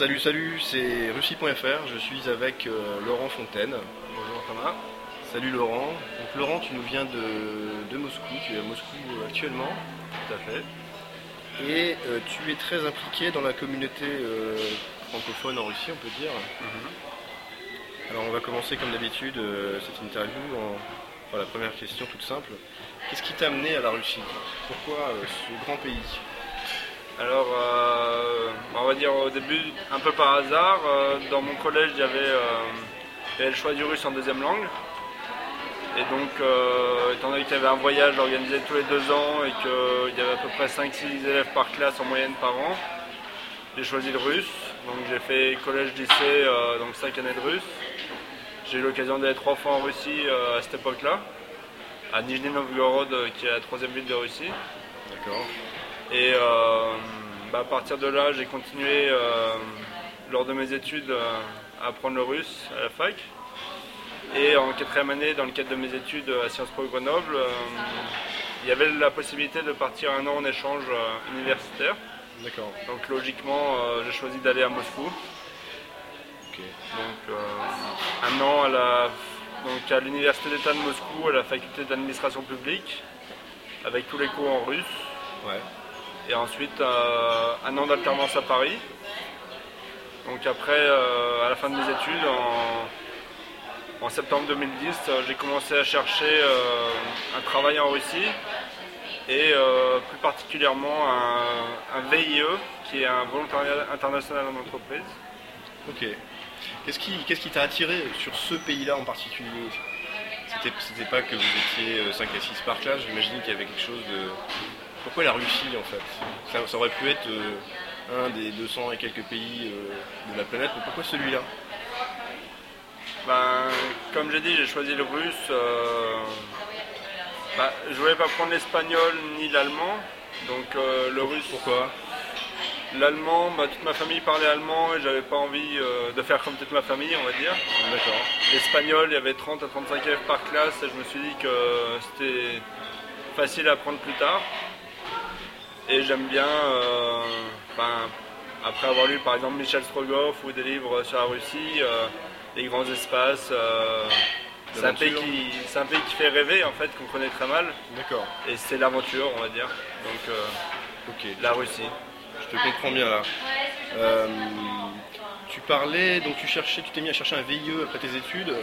Salut, salut, c'est Russie.fr. Je suis avec euh, Laurent Fontaine. Bonjour Thomas. Salut Laurent. Donc Laurent, tu nous viens de, de Moscou. Tu es à Moscou actuellement. Tout à fait. Et euh, tu es très impliqué dans la communauté euh, francophone en Russie, on peut dire. Alors on va commencer comme d'habitude cette interview en la première question toute simple. Qu'est-ce qui t'a amené à la Russie? Pourquoi ce grand pays? Alors, euh, on va dire au début, un peu par hasard, euh, dans mon collège, il y avait, euh, il y avait le choix du russe en deuxième langue. Et donc, étant donné qu'il y avait un voyage organisé tous les deux ans et qu'il y avait à peu près 5-6 élèves par classe en moyenne par an, j'ai choisi le russe. Donc, j'ai fait collège-lycée, donc 5 années de russe. J'ai eu l'occasion d'aller trois fois en Russie à cette époque-là, à Nijni Novgorod, qui est la troisième ville de Russie. D'accord. Et euh, bah, à partir de là, j'ai continué euh, lors de mes études euh, à apprendre le russe à la fac. Et en quatrième année, dans le cadre de mes études à Sciences Po Grenoble, euh, il y avait la possibilité de partir un an en échange euh, universitaire. D'accord. Donc logiquement, euh, j'ai choisi d'aller à Moscou. Donc un an à la donc à l'université d'État de Moscou, à la faculté d'administration publique, avec tous les cours en russe. Ouais. Et ensuite euh, un an d'alternance à Paris. Donc après, euh, à la fin de mes études, en, septembre 2010, euh, j'ai commencé à chercher un travail en Russie et plus particulièrement un, VIE, qui est un volontariat international en entreprise. Ok. Qu'est-ce qui t'a attiré sur ce pays-là en particulier? C'était pas que vous étiez 5 à 6 par classe, j'imagine qu'il y avait quelque chose de. Pourquoi la Russie en fait? Ça, ça aurait pu être euh, un des 200 et quelques pays euh, de la planète, mais pourquoi celui-là? Ben, comme j'ai dit, j'ai choisi le russe. euh, bah, je voulais pas prendre l'espagnol ni l'allemand. Donc euh, le russe. Pourquoi? L'allemand, bah, toute ma famille parlait allemand et j'avais pas envie euh, de faire comme toute ma famille, on va dire. D'accord. L'espagnol, il y avait 30 à 35 élèves par classe et je me suis dit que c'était facile à apprendre plus tard. Et j'aime bien, euh, ben, après avoir lu par exemple Michel Strogoff ou des livres sur la Russie, euh, les grands espaces, euh, c'est un, pays qui- c'est un pays qui fait rêver en fait, qu'on connaît très mal. D'accord. Et c'est l'aventure, on va dire. Donc Ok. la Russie. Je te comprends bien là. Tu parlais, donc tu cherchais, tu t'es mis à chercher un VIE après tes études.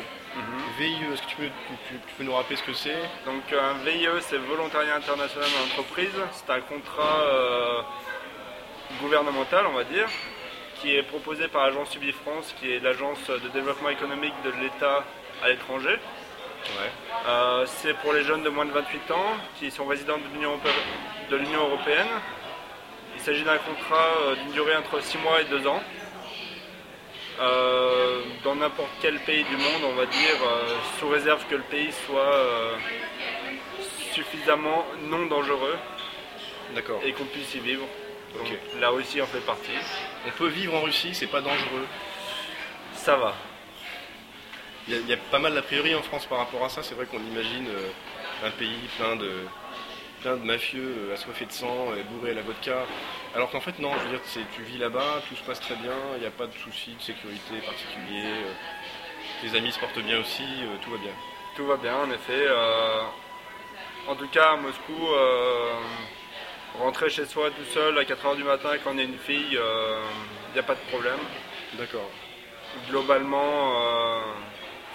VIE, est-ce que tu peux, tu- tu- tu peux nous rappeler ce que c'est? Donc un VIE, c'est Volontariat International en Entreprise. C'est un contrat euh, gouvernemental, on va dire, qui est proposé par l'agence Ubifrance, qui est l'agence de développement économique de l'État à l'étranger. Ouais. Euh, c'est pour les jeunes de moins de 28 ans qui sont résidents de l'Union europé- de l'Union européenne. Il s'agit d'un contrat euh, d'une durée entre 6 mois et 2 ans. Euh, dans n'importe quel pays du monde, on va dire, euh, sous réserve que le pays soit euh, suffisamment non dangereux D'accord. et qu'on puisse y vivre. Donc, Ok. La Russie en fait partie. On peut vivre en Russie, c'est pas dangereux. Ça va. Il y, a, il y a pas mal d'a priori en France par rapport à ça. C'est vrai qu'on imagine euh, un pays plein de, plein de mafieux euh, assoiffés de sang et bourrés à la vodka. Alors qu'en fait, non, je veux dire, c'est- tu vis là-bas, tout se passe très bien, il n'y a pas de soucis de sécurité particulier. euh, tes amis se portent bien aussi, euh, tout va bien. Tout va bien, en effet. en tout cas, à Moscou, rentrer chez soi tout seul à 4h du matin quand on est une fille, il n'y a pas de problème. D'accord. Globalement, euh,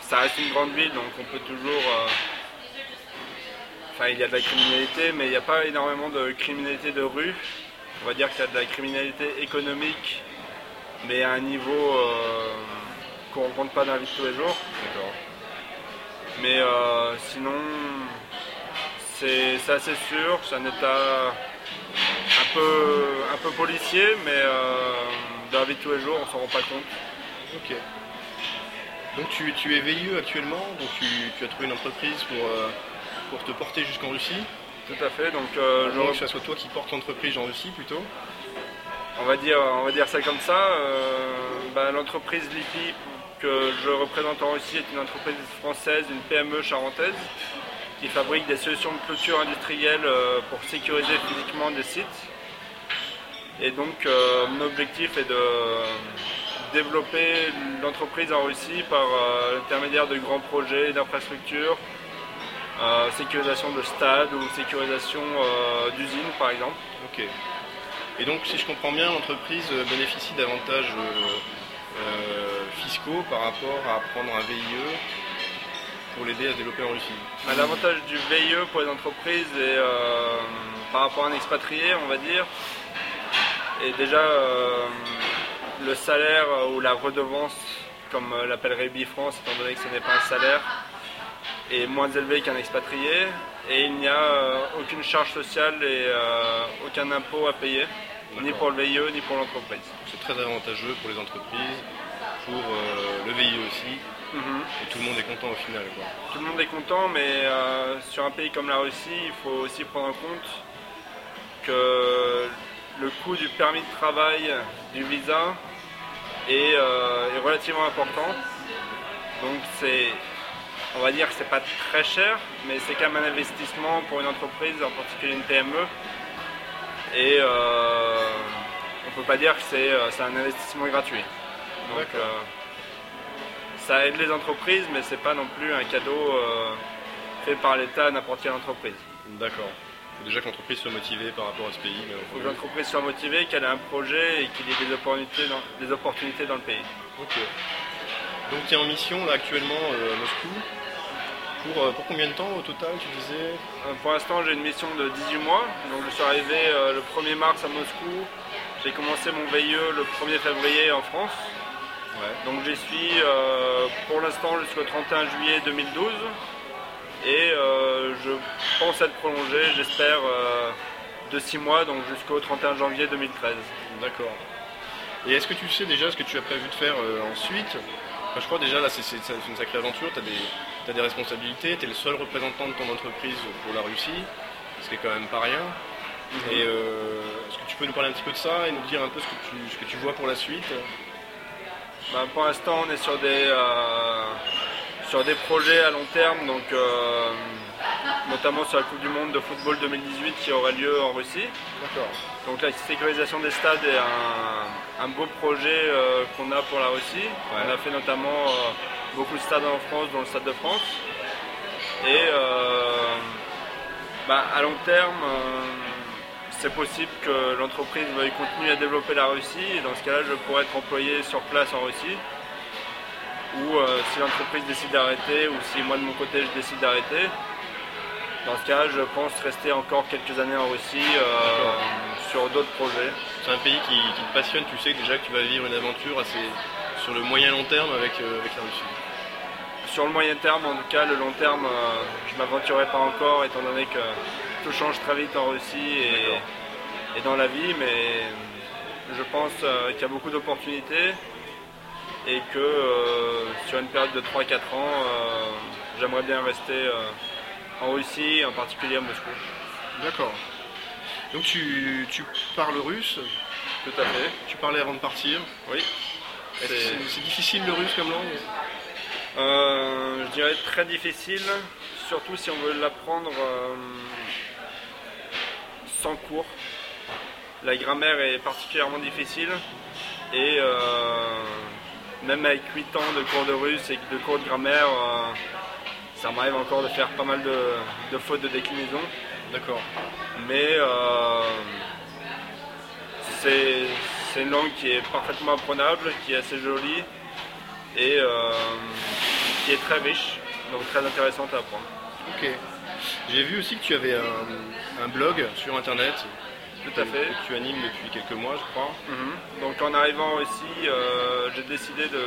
ça reste une grande ville, donc on peut toujours... euh, Enfin, il y a de la criminalité, mais il n'y a pas énormément de criminalité de rue. On va dire qu'il y a de la criminalité économique, mais à un niveau euh, qu'on ne rencontre pas dans la vie de tous les jours. D'accord. Mais euh, sinon, c'est assez sûr, c'est un état un peu, un peu policier, mais euh, dans la vie de tous les jours, on s'en rend pas compte. Ok. Donc tu, tu es VIE actuellement, donc tu, tu as trouvé une entreprise pour, pour te porter jusqu'en Russie. Tout à fait, donc euh, je Donc rep- que ça soit toi qui portes l'entreprise en Russie plutôt. on, va dire, on va dire ça comme ça. euh, bah, L'entreprise Lipi que je représente en Russie est une entreprise française, une PME charentaise, qui fabrique des solutions de clôture industrielle euh, pour sécuriser physiquement des sites. Et donc euh, mon objectif est de développer l'entreprise en Russie par euh, l'intermédiaire de grands projets d'infrastructures, euh, sécurisation de stades ou sécurisation euh, d'usines par exemple. Ok. Et donc, si je comprends bien, l'entreprise euh, bénéficie d'avantages euh, fiscaux par rapport à prendre un VIE pour l'aider à se développer en Russie. Bah, L'avantage du VIE pour les entreprises est par rapport à un expatrié, on va dire, est déjà le salaire ou la redevance, comme l'appellerait Bifrance, étant donné que ce n'est pas un salaire, est moins élevé qu'un expatrié et il n'y a euh, aucune charge sociale et euh, aucun impôt à payer, ni pour le VIE ni pour l'entreprise. C'est très avantageux pour les entreprises, pour euh, le VIE aussi, Mhm. et tout le monde est content au final. Quoi. Tout le monde est content, mais sur un pays comme la Russie, il faut aussi prendre en compte que le coût du permis de travail, du visa, est, est relativement important. Donc c'est, on va dire que c'est pas très cher, mais c'est quand même un investissement pour une entreprise, en particulier une PME. Et euh, on peut pas dire que c'est, euh, un investissement gratuit. Donc euh, ça aide les entreprises, mais c'est pas non plus un cadeau euh, fait par l'État à n'importe quelle entreprise. D'accord. Il faut déjà que l'entreprise soit motivée par rapport à ce pays. Il faut que l'entreprise soit motivée, qu'elle ait un projet et qu'il y ait des opportunités dans, des opportunités dans le pays. Ok. Donc tu es en mission là actuellement euh, à Moscou. Pour, euh, pour combien de temps au total tu disais Euh, Pour l'instant, j'ai une mission de 18 mois. Donc, je suis arrivé le 1er mars à Moscou. J'ai commencé mon VIE le 1er février en France. Ouais. Donc, j'y suis euh, pour l'instant jusqu'au 31 juillet 2012. Et euh, je pense être prolongé, j'espère, euh, de 6 mois, donc jusqu'au 31 janvier 2013. D'accord. Et est-ce que tu sais déjà ce que tu as prévu de faire ensuite? Enfin, Je crois déjà là c'est une sacrée aventure, tu as, des des responsabilités, tu es le seul représentant de ton entreprise pour la Russie, ce qui est quand même pas rien. Et euh, est-ce que tu peux nous parler un petit peu de ça et nous dire un peu ce que tu, ce que tu vois pour la suite? Bah, pour l'instant, on est sur des, euh, sur des projets à long terme, donc, euh, notamment sur la Coupe du Monde de football 2018 qui aura lieu en Russie. D'accord. Donc la sécurisation des stades est un, un beau projet euh, qu'on a pour la Russie. Ouais. On a fait notamment euh, beaucoup de stades en France, dont le Stade de France. Et euh, bah, à long terme, euh, c'est possible que l'entreprise veuille continuer à développer la Russie. Et dans ce cas-là, je pourrais être employé sur place en Russie. Ou euh, si l'entreprise décide d'arrêter, ou si moi de mon côté je décide d'arrêter. Dans ce cas, je pense rester encore quelques années en Russie euh, sur d'autres projets. C'est un pays qui, qui te passionne, tu sais déjà que tu vas vivre une aventure assez sur le moyen long terme avec, euh, avec la Russie. Sur le moyen terme, en tout cas, le long terme, euh, je ne m'aventurerai pas encore, étant donné que tout change très vite en Russie et, dans la vie, mais je pense euh, qu'il y a beaucoup d'opportunités et que euh, sur une période de 3-4 ans, j'aimerais bien rester en Russie, en particulier à Moscou. D'accord. Donc tu, tu parles russe, Tout à fait, tu parlais avant de partir. oui. C'est- difficile le russe comme langue? Euh, je dirais très difficile, surtout si on veut l'apprendre euh, sans cours. La grammaire est particulièrement difficile et euh, même avec 8 ans de cours de russe et de cours de grammaire, ça m'arrive encore de faire pas mal de, de fautes de déclinaison. D'accord. Mais euh, c'est une langue qui est parfaitement apprenable, qui est assez jolie et euh, qui est très riche, donc très intéressante à apprendre. Ok. J'ai vu aussi que tu avais un, un blog sur internet Tout à fait. que tu animes depuis quelques mois, je crois. Mhm. Donc en arrivant ici, euh, j'ai décidé de,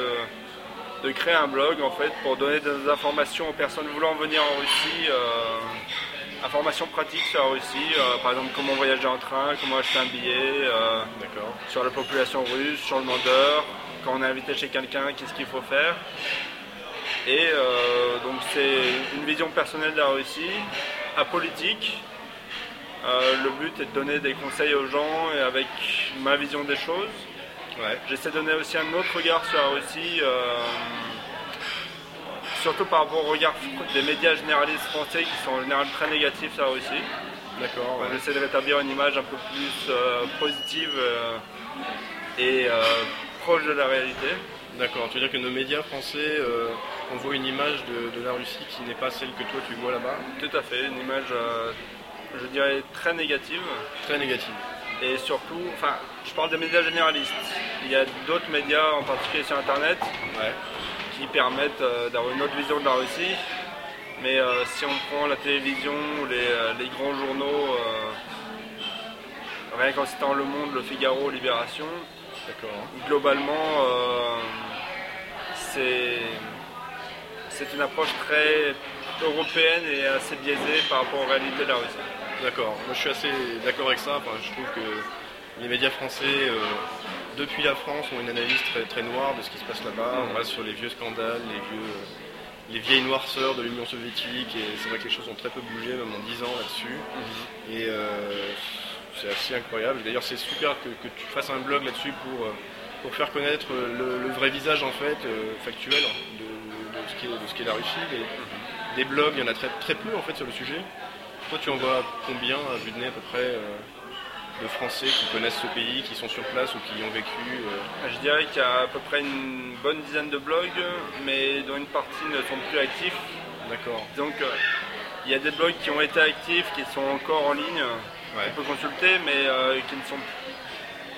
de créer un blog en fait pour donner des informations aux personnes voulant venir en Russie, euh, informations pratiques sur la Russie, euh, par exemple comment voyager en train, comment acheter un billet, euh, sur la population russe, sur le d'heure, quand on est invité chez quelqu'un, qu'est-ce qu'il faut faire. Et donc c'est une vision personnelle de la Russie, apolitique. Le but est de donner des conseils aux gens et avec ma vision des choses. Ouais. J'essaie de donner aussi un autre regard sur la Russie, euh, surtout par rapport au regard des médias généralistes français qui sont en général très négatifs sur la Russie. D'accord. On ouais. essaie de rétablir une image un peu plus euh, positive euh, et proche de la réalité. D'accord. Tu veux dire que nos médias français euh, envoient une image de, de la Russie qui n'est pas celle que toi tu vois là-bas? Tout à fait, une image, euh, je dirais, très négative. Très négative. Et surtout, enfin, je parle des médias généralistes. Il y a d'autres médias, en particulier sur Internet, Ouais. qui permettent euh, d'avoir une autre vision de la Russie. Mais euh, si on prend la télévision ou les, euh, les grands journaux, rien qu'en citant Le Monde, Le Figaro, Libération, globalement, c'est c'est une approche très européenne et assez biaisée par rapport aux réalités de la Russie. D'accord. Moi je suis assez d'accord avec ça. Enfin, je trouve que les médias français, euh, depuis la France, ont une analyse très, très noire de ce qui se passe là-bas. On reste sur les vieux scandales, les, vieux, les vieilles noirceurs de l'Union soviétique. Et c'est vrai que les choses ont très peu bougé, même en 10 ans là-dessus. Et euh, c'est assez incroyable. D'ailleurs, c'est super que, que tu fasses un blog là-dessus pour, euh, pour faire connaître le, le vrai visage en fait euh, factuel de, de ce qu'est de ce qu'est la Russie. Des, des blogs, il y en a très, très peu en fait sur le sujet. Toi, tu en vois combien à vue de nez à peu près euh, de Français qui connaissent ce pays, qui sont sur place ou qui y ont vécu euh, Je dirais qu'il y a à peu près une bonne dizaine de blogs, mais dont une partie ne sont plus actifs. D'accord. Donc euh, il y a des blogs qui ont été actifs, qui sont encore en ligne, Ouais. on peut consulter, mais qui ne sont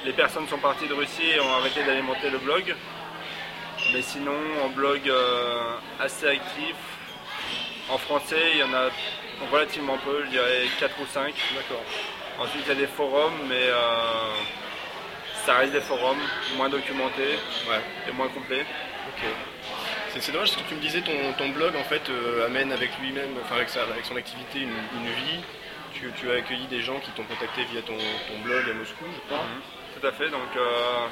les personnes sont parties de Russie et ont arrêté d'alimenter le blog. Mais sinon, en blog assez actif, en français, il y en a relativement peu, je dirais 4 ou 5. D'accord. Ensuite, il y a des forums, mais euh, ça reste des forums moins documentés Ouais. et moins complets. Ok. C'est- dommage parce que tu me disais ton, ton blog en fait euh, amène avec lui-même, enfin avec, sa- avec son activité une, une vie. Tu, tu as accueilli des gens qui t'ont contacté via ton, ton blog à Moscou, je crois. Tout à fait. Donc, euh,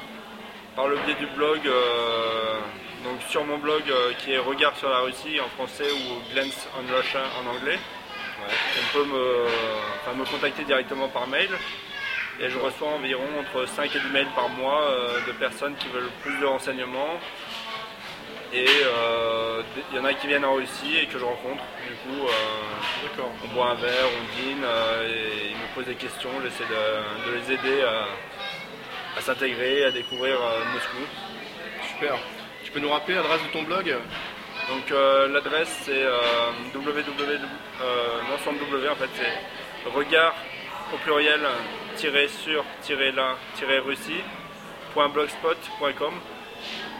par le biais du blog, euh, donc sur mon blog qui est Regard sur la Russie en français ou Glance on Russia en anglais, on peut me, enfin, me contacter directement par mail. Et je reçois environ entre 5 et 10 mails par mois euh, de personnes qui veulent plus de renseignements. Et euh, il y en a qui viennent en Russie et que je rencontre. Du coup, euh, on boit un verre, on dîne, euh, et ils me posent des questions, j'essaie de, de les aider à, à s'intégrer, à découvrir euh, Moscou. Super. Tu peux nous rappeler l'adresse de ton blog? Donc euh, l'adresse c'est euh, www, euh, non sans W en fait c'est regard au pluriel tiré sur tiré là tiré russie.blogspot.com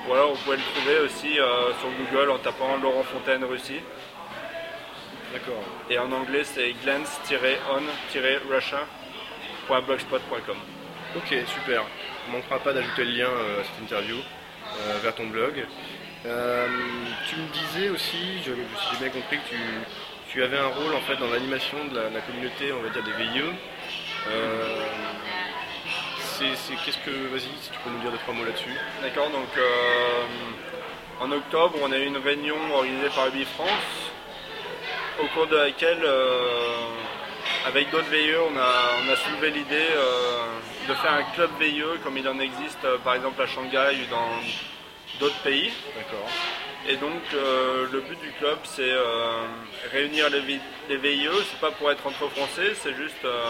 ou alors vous pouvez le trouver aussi euh, sur Google en tapant Laurent Fontaine Russie D'accord. et en anglais c'est glance-on-russia.blogspot.com Ok, super. On ne manquera pas d'ajouter le lien euh, à cette interview euh, vers ton blog. Euh, tu me disais aussi, je, si j'ai bien compris, que tu, tu avais un rôle en fait dans l'animation de la, la communauté, on va dire des VIE. Euh, c'est, qu'est-ce que, vas-y, si tu peux nous dire deux trois mots là-dessus. D'accord, donc euh, en octobre, on a eu une réunion organisée par Ubi France, au cours de laquelle, euh, avec d'autres VIE, on a, on a soulevé l'idée de faire un club VIE comme il en existe par exemple à Shanghai ou dans d'autres pays. D'accord. Et donc euh, le but du club c'est euh, réunir les, les VIE, c'est pas pour être entre français, c'est juste euh,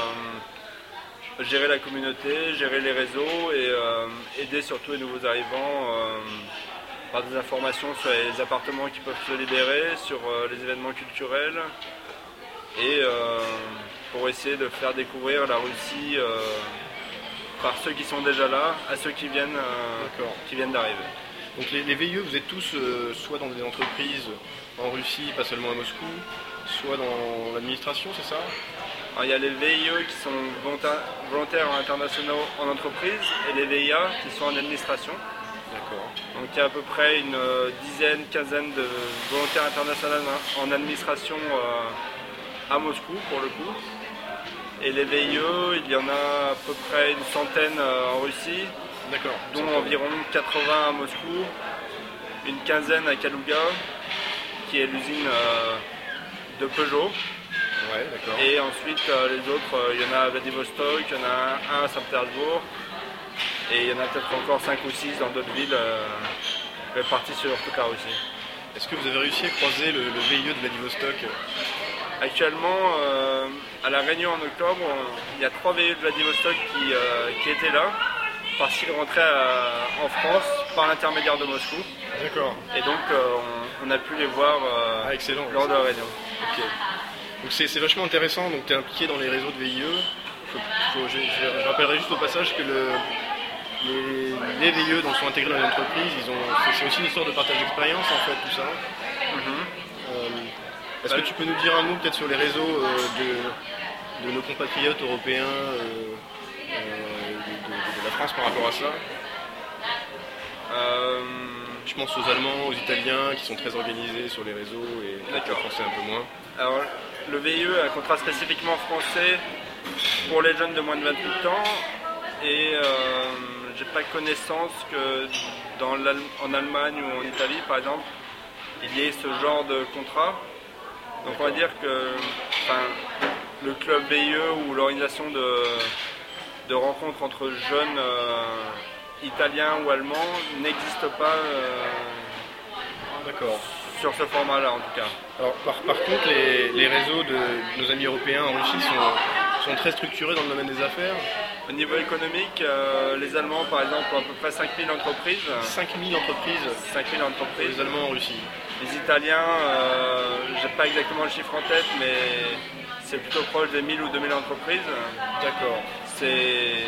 gérer la communauté, gérer les réseaux et aider surtout les nouveaux arrivants par des informations sur les appartements qui peuvent se libérer, sur les événements culturels et pour essayer de faire découvrir la Russie par ceux qui sont déjà là à ceux qui viennent, qui viennent d'arriver. Donc les, les VIE, vous êtes tous euh, soit dans des entreprises en Russie, pas seulement à Moscou, soit dans l'administration, c'est ça? Alors, il y a les VIE qui sont volontaires, internationaux en entreprise et les VIA qui sont en administration. D'accord. Donc il y a à peu près une euh, dizaine, quinzaine de volontaires internationaux en administration euh, à Moscou pour le coup. Et les VIE, il y en a à peu près une centaine en Russie, D'accord. dont environ 80 à Moscou, une quinzaine à Kaluga, qui est l'usine euh, de Peugeot. Ouais, d'accord. Et ensuite, euh, les autres, euh, il y en a à Vladivostok, il y en a un à Saint-Pétersbourg, et il y en a peut-être encore 5 ou 6 dans d'autres villes réparties sur toute la Russie. Est-ce que vous avez réussi à croiser le, le VIE de Vladivostok? Actuellement, euh, à La Réunion en octobre, il y a trois VE de Vladivostok qui, euh, qui étaient là parce qu'ils rentraient à- en France par l'intermédiaire de Moscou. D'accord. Et donc, euh, on, on a pu les voir euh, Ah, excellent. lors de la réunion. Ok. Donc c'est vachement intéressant, donc tu es impliqué dans les réseaux de VIE. Faut- faut- je, je- je rappellerai juste au passage que le, les, les VIE donc, sont intégrés dans les entreprises, c'est- aussi une histoire de partage d'expérience en fait, tout ça. Euh, Est-ce que tu peux nous dire un mot peut-être sur les réseaux euh, de, de nos compatriotes européens euh, euh, de, de- de la France par rapport à ça Euh, Je pense aux Allemands, aux Italiens qui sont très organisés sur les réseaux et les Français un peu moins. alors, le VIE a un contrat spécifiquement français pour les jeunes de moins de 28 ans et euh, j'ai pas connaissance que dans en Allemagne ou en Italie par exemple il y ait ce genre de contrat. Donc on va dire que le club VIE ou l'organisation de, de rencontres entre jeunes euh, italiens ou allemands n'existe pas euh, D'accord. sur ce format-là en tout cas. Alors, par, par contre, les, les réseaux de nos amis européens en Russie sont, sont très structurés dans le domaine des affaires. Au niveau économique, euh, les Allemands par exemple ont à peu près 5000 entreprises. 5000 entreprises 5000 pour entreprises. les Allemands en Russie. Les Italiens, euh, j'ai pas exactement le chiffre en tête, mais c'est plutôt proche des 1000 ou 2000 entreprises. D'accord. C'est.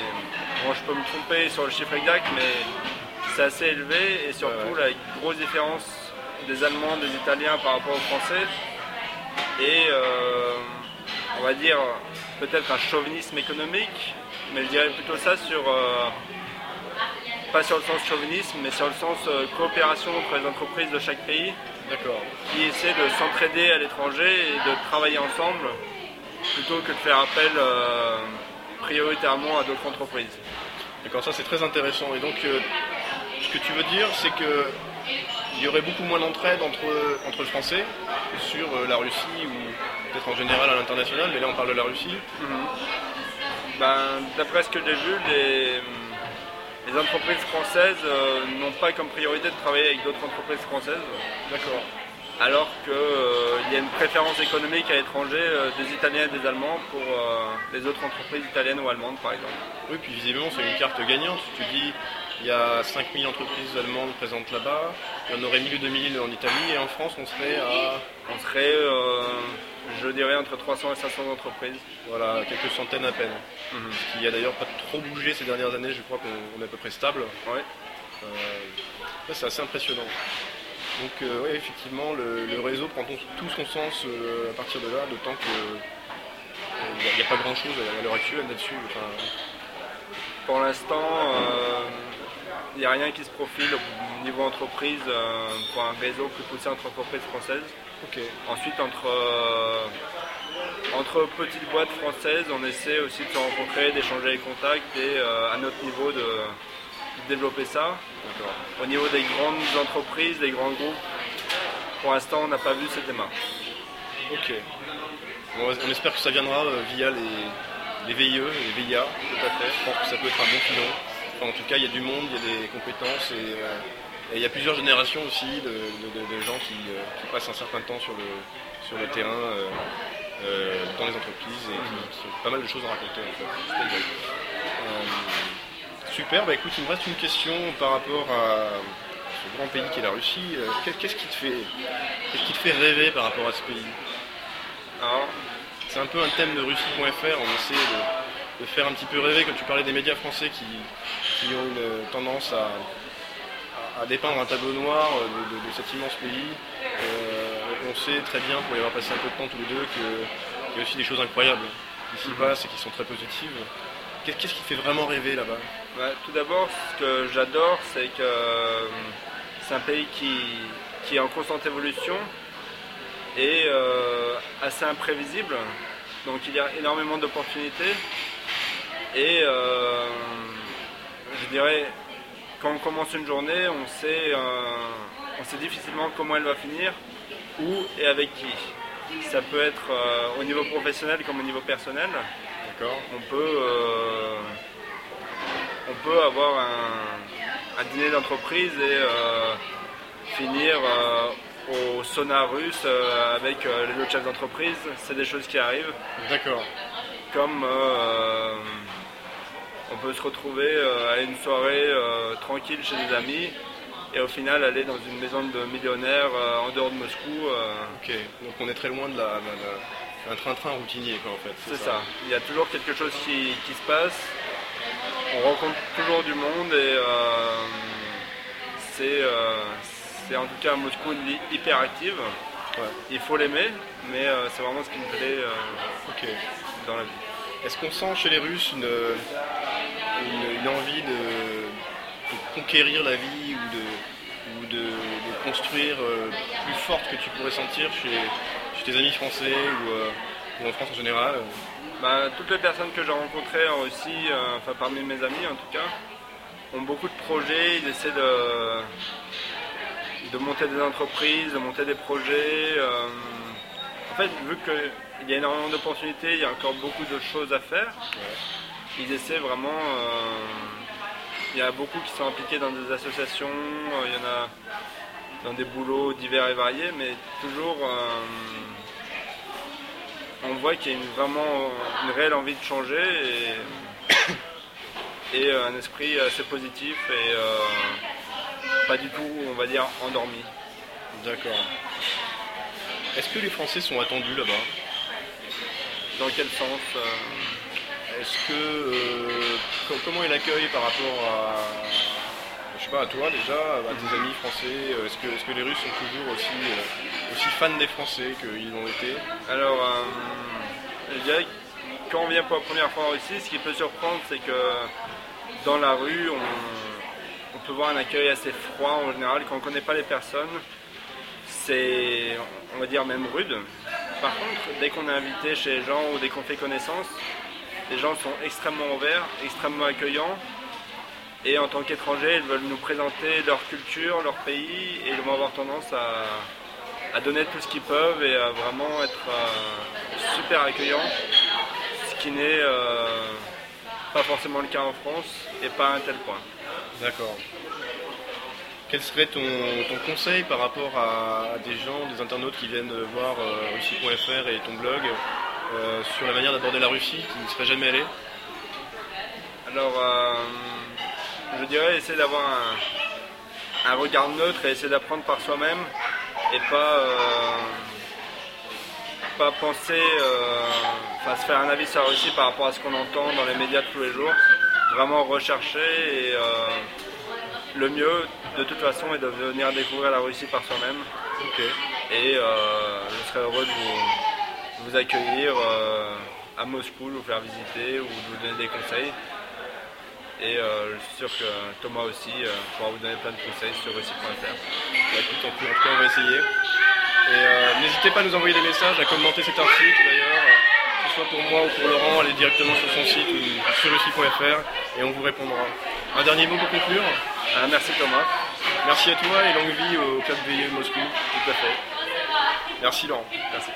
Bon, je peux me tromper sur le chiffre exact, mais c'est assez élevé et surtout Ouais, la grosse différence des Allemands, des Italiens par rapport aux Français. Et euh, on va dire peut-être un chauvinisme économique, mais je dirais plutôt ça sur. euh, pas sur le sens chauvinisme, mais sur le sens euh, coopération entre les entreprises de chaque pays D'accord. qui essaient de s'entraider à l'étranger et de travailler ensemble plutôt que de faire appel prioritairement à d'autres entreprises. D'accord, ça c'est très intéressant. Et donc, euh, ce que tu veux dire, c'est que il y aurait beaucoup moins d'entraide entre, entre Français sur euh, la Russie ou peut-être en général à l'international, mais là on parle de la Russie. Ben, D'après ce que j'ai vu, les, les entreprises françaises euh, n'ont pas comme priorité de travailler avec d'autres entreprises françaises, D'accord. Alors qu'il y a une préférence économique à l'étranger euh, des Italiens et des Allemands pour euh, les autres entreprises italiennes ou allemandes par exemple. Oui, puis visiblement c'est une carte gagnante. Tu dis, il y a 5000 entreprises allemandes présentes là-bas, il y en aurait 1000 ou 2000 en Italie, et en France on serait à On serait, euh, je dirais, entre 300 et 500 entreprises. voilà, quelques centaines à peine. Mhm. Ce qui a d'ailleurs pas trop bougé ces dernières années, je crois qu'on on est à peu près stable. Ouais. Euh, c'est assez impressionnant. Donc euh, ouais, effectivement, le, le réseau prend tout, son sens euh, à partir de là, d'autant que il n'y a, pas grand-chose à l'heure actuelle là-dessus. Enfin, Pour l'instant, il n'y a rien qui se profile au niveau entreprise euh, pour un réseau plus poussé entre entreprises françaises. Ensuite, entre, euh, entre petites boîtes françaises, on essaie aussi de se rencontrer, d'échanger les contacts et euh, à notre niveau de, de développer ça. Au niveau des grandes entreprises, des grands groupes, pour l'instant, on n'a pas vu cette démarche. Ok. On espère que ça viendra euh, via les, les VIE, les VIA. Tout à fait. Je pense que ça peut être un bon filon. En tout cas, il y a du monde, il y a des compétences et, euh, il y a plusieurs générations aussi de, gens qui, euh, qui passent un certain temps sur le, terrain, dans les entreprises et qui, qui pas mal de choses à raconter. En fait. Super, bah écoute, il me reste une question par rapport à ce grand pays qui est la Russie. Euh, qu'est- Qu'est-ce qui te fait, qu'est-ce qui te fait rêver par rapport à ce pays? C'est un peu un thème de Russie.fr, on essaie de, de faire un petit peu rêver quand tu parlais des médias français qui, qui ont une tendance à, à- dépeindre un tableau noir de, de- de cet immense pays. Euh, on sait très bien, pour y avoir passé un peu de temps tous les deux, qu'il y a aussi des choses incroyables qui s'y Mhm. passent et qui sont très positives. Qu'est- Qu'est-ce qui te fait vraiment rêver là-bas? Ouais, tout d'abord, ce que j'adore, c'est que euh, c'est un pays qui, qui est en constante évolution et euh, assez imprévisible. Donc il y a énormément d'opportunités. Et euh, je dirais, quand on commence une journée, on sait, euh, on sait difficilement comment elle va finir, où et avec qui. Ça peut être au niveau professionnel comme au niveau personnel D'accord on peut, on peut avoir un, un dîner d'entreprise et euh, finir euh, au sauna russe euh, avec les autres chefs d'entreprise. C'est des choses qui arrivent. D'accord. Comme on peut se retrouver à une soirée tranquille chez des amis et au final aller dans une maison de millionnaires euh, en dehors de Moscou. euh, Ok. Donc on est très loin de la, la- la- un train-train routinier, quoi, en fait. C'est ça. Il y a toujours quelque chose qui, qui se passe. On rencontre toujours du monde et euh, c'est euh, c'est en tout cas Moscou une vie hyper active. Ouais. Il faut l'aimer, mais euh, c'est vraiment ce qui me plaît euh, dans la vie. Est-ce qu'on sent chez les Russes une, une, une envie de, de conquérir la vie ou de, ou de, de construire euh, plus forte que tu pourrais sentir chez, chez tes amis français ou, en France en général Bah, toutes les personnes que j'ai rencontrées en Russie, euh, enfin parmi mes amis en tout cas, ont beaucoup de projets, ils essaient de, de monter des entreprises, de monter des projets. euh, en fait, vu qu'il y a énormément d'opportunités, il y a encore beaucoup de choses à faire, ils essaient vraiment... euh, il y a beaucoup qui sont impliqués dans des associations, euh, il y en a dans des boulots divers et variés, mais toujours... euh, on voit qu'il y a une, vraiment une réelle envie de changer et, et un esprit assez positif et euh, pas du tout, on va dire, endormi. D'accord. Est-ce que les Français sont attendus là-bas? Dans quel sens euh, Est-ce que euh, co- comment est l'accueil par rapport à sais pas à toi déjà, à tes amis français euh, Est-ce que, est-ce que les Russes sont toujours aussi, euh, aussi fans des Français qu'ils l'ont été? Alors, euh, je dirais que quand on vient pour la première fois en Russie, ce qui peut surprendre, c'est que dans la rue, on, on peut voir un accueil assez froid en général. Quand on ne connaît pas les personnes, c'est, on va dire, même rude. Par contre, dès qu'on est invité chez les gens ou dès qu'on fait connaissance, les gens sont extrêmement ouverts, extrêmement accueillants. Et en tant qu'étrangers, ils veulent nous présenter leur culture, leur pays, et ils vont avoir tendance à, à donner tout ce qu'ils peuvent et à vraiment être euh, super accueillants, ce qui n'est euh, pas forcément le cas en France et pas à un tel point. D'accord. Quel serait ton, ton conseil par rapport à, des gens, des internautes qui viennent voir euh, russie.fr et ton blog sur la manière d'aborder la Russie, qui ne seraient jamais allés Alors, je dirais essayer d'avoir un, un regard neutre et essayer d'apprendre par soi-même et pas, euh, pas penser, euh, enfin se faire un avis sur la Russie par rapport à ce qu'on entend dans les médias de tous les jours. Vraiment rechercher et euh, le mieux de toute façon est de venir découvrir la Russie par soi-même. Et je serais heureux de vous, vous accueillir à Moscou, de vous faire visiter ou de vous donner des conseils. Et euh, je suis sûr que Thomas aussi euh, pourra vous donner plein de conseils sur russie.fr. Bah, écoute, en tout en tout cas, on va essayer. Et euh, n'hésitez pas à nous envoyer des messages, à commenter cet article d'ailleurs, euh, que ce soit pour moi ou pour Laurent, allez directement sur son site ou sur russie.fr et on vous répondra. Un dernier mot pour conclure merci Thomas, Merci à toi et longue vie au Club VIE Moscou. tout à fait. Merci Laurent. Merci.